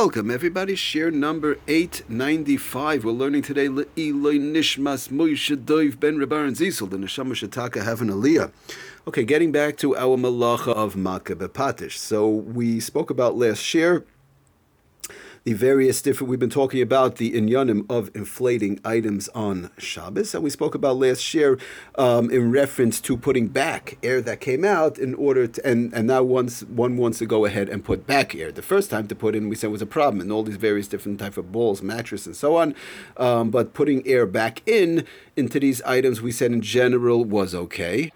Welcome, everybody. Shiur number 895. We're learning today Eloi Nishmas Moshe Doiv Ben Rabar Zisel, the Neshama Shataka have an Aliyah. Okay, getting back to our malacha of Makkah Bepatish. So we spoke about last shiur the various different. We've been talking about the inyanim of inflating items on Shabbos, and we spoke about last year um, in reference to putting back air that came out in order to, and and now once one wants to go ahead and put back air. The first time to put in, we said was a problem, and all these various different type of balls, mattress, and so on. Um, but putting air back in into these items, we said in general was okay.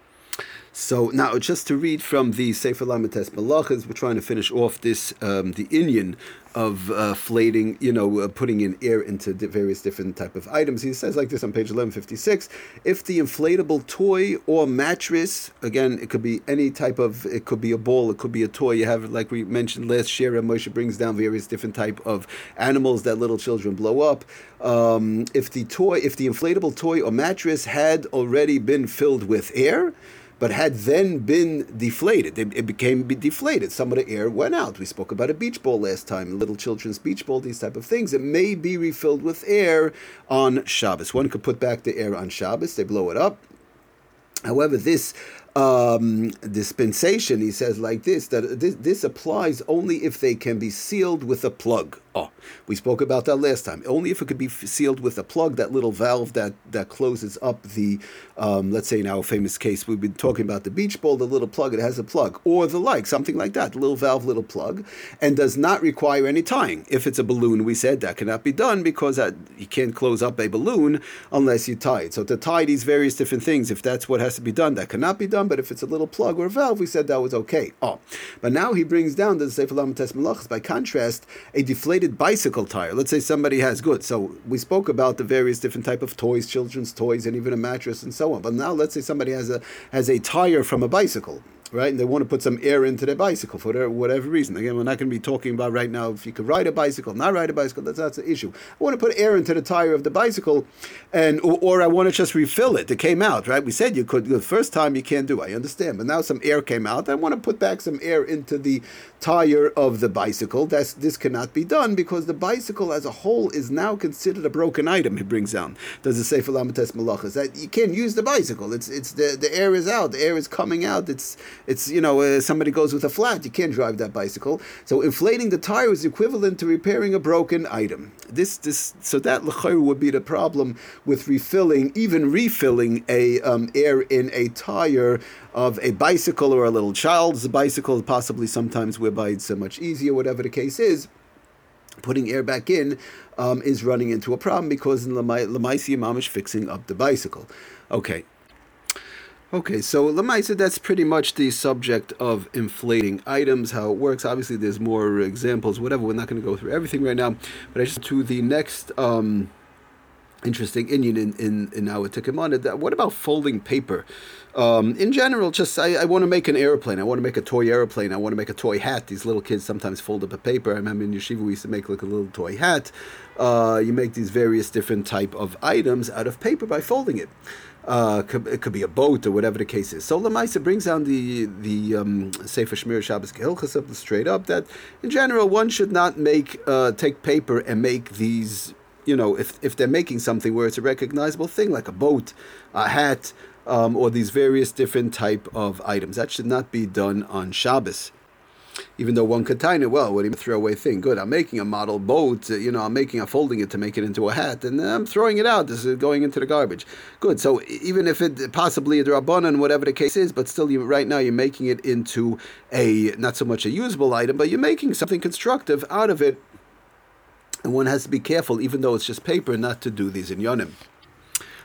So now, just to read from the Sefer Lamites Malachas, we're trying to finish off this um, the inyan of uh, flating, you know, uh, putting in air into various different type of items. He says like this on page 1156, if the inflatable toy or mattress, again, it could be any type of, it could be a ball, it could be a toy. You have, like we mentioned last year, Moshe brings down various different type of animals that little children blow up. Um, if the toy, if the inflatable toy or mattress had already been filled with air, but had then been deflated. It, it, became deflated. Some of the air went out. We spoke about a beach ball last time, little children's beach ball, these type of things. It may be refilled with air on Shabbos. One could put back the air on Shabbos. They blow it up. However, this um, dispensation, he says like this, that this, this applies only if they can be sealed with a plug. Oh, we spoke about that last time. Only if it could be sealed with a plug, that little valve that, that closes up the, um, let's say in our famous case, we've been talking about the beach ball, the little plug, it has a plug, or the like, something like that, little valve, little plug, and does not require any tying. If it's a balloon, we said that cannot be done because that, you can't close up a balloon unless you tie it. So to tie these various different things, if that's what has to be done, that cannot be done, but if it's a little plug or a valve, we said that was okay. Oh, but now he brings down the Sefer Lamites Malachas, by contrast, a deflated bicycle tire. Let's say somebody has good. So we spoke about the various different type of toys, children's toys, and even a mattress and so on. But now let's say somebody has a has a tire from a bicycle right? And they want to put some air into their bicycle for whatever reason. Again, we're not going to be talking about right now if you could ride a bicycle, not ride a bicycle. That's that's the issue. I want to put air into the tire of the bicycle, and or, or I want to just refill it. It came out, right? We said you could the first time you can't do. I understand, but now some air came out. I want to put back some air into the tire of the bicycle. That's this cannot be done because the bicycle as a whole is now considered a broken item. He brings down. Does it say for Lamates Malachas that you can't use the bicycle? It's it's the the air is out. The air is coming out. It's it's you know uh, somebody goes with a flat, you can't drive that bicycle. So inflating the tire is equivalent to repairing a broken item. This this so that would be the problem with refilling, even refilling a um, air in a tire of a bicycle or a little child's bicycle, possibly sometimes whereby it's so much easier, whatever the case is putting air back in um, is running into a problem because in Lamaisi Mamish fixing up the bicycle. Okay, Okay, so Lamaisa, that's pretty much the subject of inflating items, how it works. Obviously, there's more examples, whatever. We're not going to go through everything right now, but I just to the next um, interesting inyan in, in, in our Tikimana. What about folding paper? Um, in general, just I, I want to make an airplane. I want to make a toy airplane. I want to make a toy hat. These little kids sometimes fold up a paper. I remember in yeshiva we used to make like a little toy hat. Uh, you make these various different type of items out of paper by folding it. Uh, it could be a boat or whatever the case is. So Lamaisa brings down the the um, Sefer Shmir Shabbos Gehilchas straight up that in general one should not make uh, take paper and make these. You know, if if they're making something where it's a recognizable thing like a boat, a hat, um, or these various different type of items, that should not be done on Shabbos even though one could it well, what do you throw away thing? Good, I'm making a model boat, you know, I'm making, a folding it to make it into a hat, and I'm throwing it out. This is going into the garbage. Good. So even if it possibly a drabanan, whatever the case is, but still, you right now you're making it into a not so much a usable item, but you're making something constructive out of it. And one has to be careful, even though it's just paper, not to do these inyanim.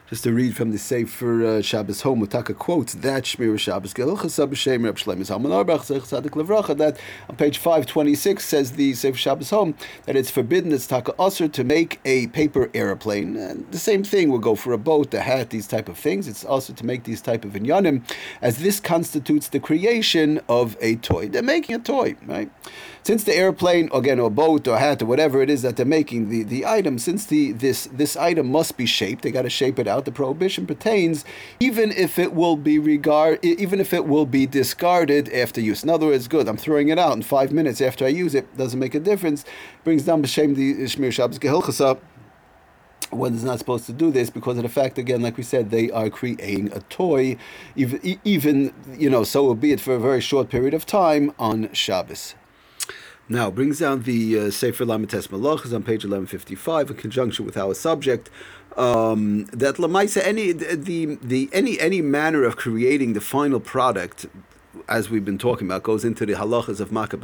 Just to read from the Sefer uh, Shabbos Home, Mutaka quotes that Shmir Shabbos Gelchasab B'Shem Reb Shlomo Zalman Levracha that on page 526 says the Sefer Shabbos Home that it's forbidden, it's Taka Usr to make a paper airplane. And the same thing will go for a boat, a hat, these type of things. It's also to make these type of inyanim, as this constitutes the creation of a toy. They're making a toy, right? Since the airplane, again, or boat or hat or whatever it is that they're making, the, the item, since the this this item must be shaped, they got to shape it out out, the prohibition pertains even if it will be regard, even if it will be discarded after use. In other words, good. I'm throwing it out in five minutes after I use it. Doesn't make a difference. Brings down b'shem the Shmir Shabbos Gehilchasa one is not supposed to do this because of the fact, again, like we said, they are creating a toy, even, even you know, so be it for a very short period of time on Shabbos. Now, brings down the uh, Sefer Lamites Malachas on page 1155 in conjunction with our subject. Um, that Lamaisa, any the the any any manner of creating the final product, as we've been talking about, goes into the halachas of Makkah.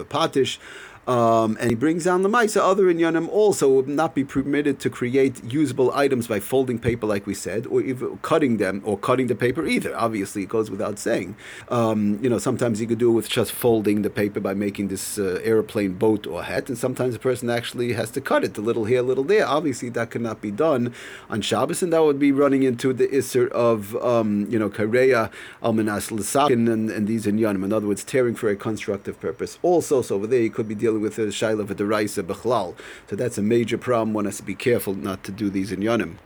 Um, and he brings down the Maisa. Other Inyanim also would not be permitted to create usable items by folding paper, like we said, or even cutting them, or cutting the paper either. Obviously, it goes without saying. Um, you know, sometimes you could do it with just folding the paper by making this uh, airplane boat or hat, and sometimes the person actually has to cut it, a little here, a little there. Obviously, that cannot be done on Shabbos, and that would be running into the Isser of, um, you know, Kareya, Almanas, Lisakin, and, and these Inyanim. In other words, tearing for a constructive purpose. Also, so over there, you could be dealing dealing with the shaila of the raisa bechlal. So that's a major problem. One has to be careful not to do these inyanim.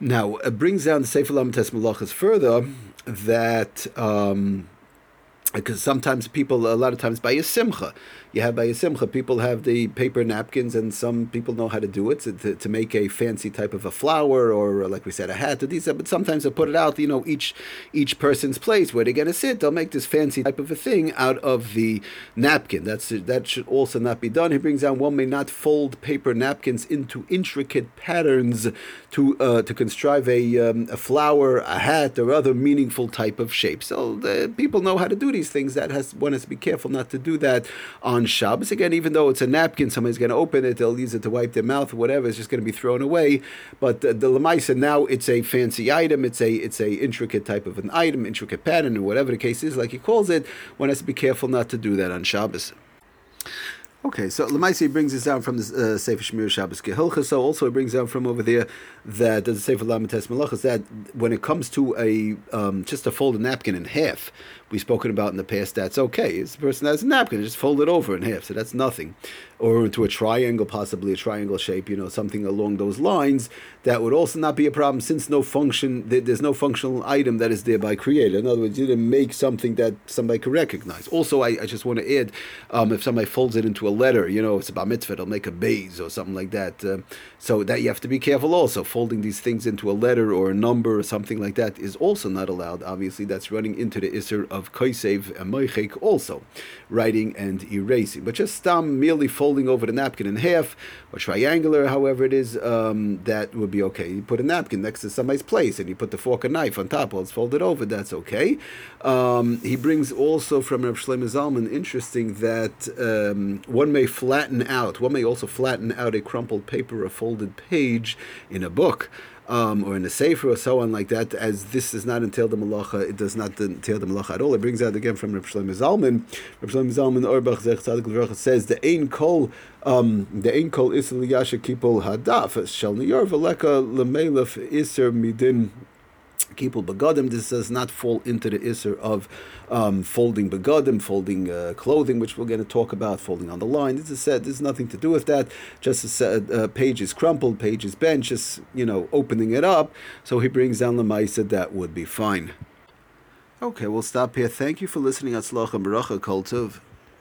Now, it brings down the Sefer Malachas further that um, because sometimes people, a lot of times by a simcha, you have by a simcha, people have the paper napkins, and some people know how to do it to, to, to make a fancy type of a flower or, like we said, a hat or these. But sometimes they put it out, you know, each each person's place where they're going to sit. They'll make this fancy type of a thing out of the napkin. That's that should also not be done. He brings down one may not fold paper napkins into intricate patterns to uh, to contrive a, um, a flower, a hat, or other meaningful type of shape. So the people know how to do these things. That has one has to be careful not to do that on Shabbos. Again, even though it's a napkin, somebody's going to open it, they'll use it to wipe their mouth or whatever. It's just going to be thrown away. But the, the lemaisa now it's a fancy item. It's a it's a intricate type of an item, intricate pattern, or whatever the case is, like he calls it. One has to be careful not to do that on Shabbos. Okay, so Lamaisi brings this down from the uh, Sefer Shmir Shabbos Gehilcha. So also it brings down from over there that the Sefer Lamites Malachas that when it comes to a um, just to fold a napkin in half, we've spoken about in the past. That's okay. It's the person has a napkin, just fold it over in half, so that's nothing, or into a triangle, possibly a triangle shape. You know, something along those lines. That would also not be a problem since no function. There's no functional item that is thereby created. In other words, you didn't make something that somebody could recognize. Also, I, I just want to add, um, if somebody folds it into a letter, you know, it's about mitzvah, it'll make a base or something like that. Uh, so that you have to be careful also. Folding these things into a letter or a number or something like that is also not allowed. Obviously, that's running into the Isser of Koisev and Moichek also, writing and erasing. But just stam merely folding over the napkin in half or triangular, however it is, um, that would be okay. You put a napkin next to somebody's place and you put the fork and knife on top while it's folded over, that's okay. Um, he brings also from Rav Shlomo Zalman, interesting that um, one may flatten out, one may also flatten out a crumpled paper or folded page in a book. Um, or in a sefer or so on like that, as this does not entail the malacha, it does not entail the malacha at all. It brings out again from Rav Shlomo Zalman. Rav Shlomo Zalman Auerbach Zech says the ein kol um, the ein kol isel yasha kipol hadaf shall niyor veleka lemelef iser midin Kipul begadim. This does not fall into the isser of um, folding begadim, folding uh, clothing, which we're going to talk about, folding on the line. This is said. There's nothing to do with that. Just a uh, page is crumpled, page is bent, just you know, opening it up. So he brings down the ma'isa. That would be fine. Okay, we'll stop here. Thank you for listening. Atzlach and Baruch Kol.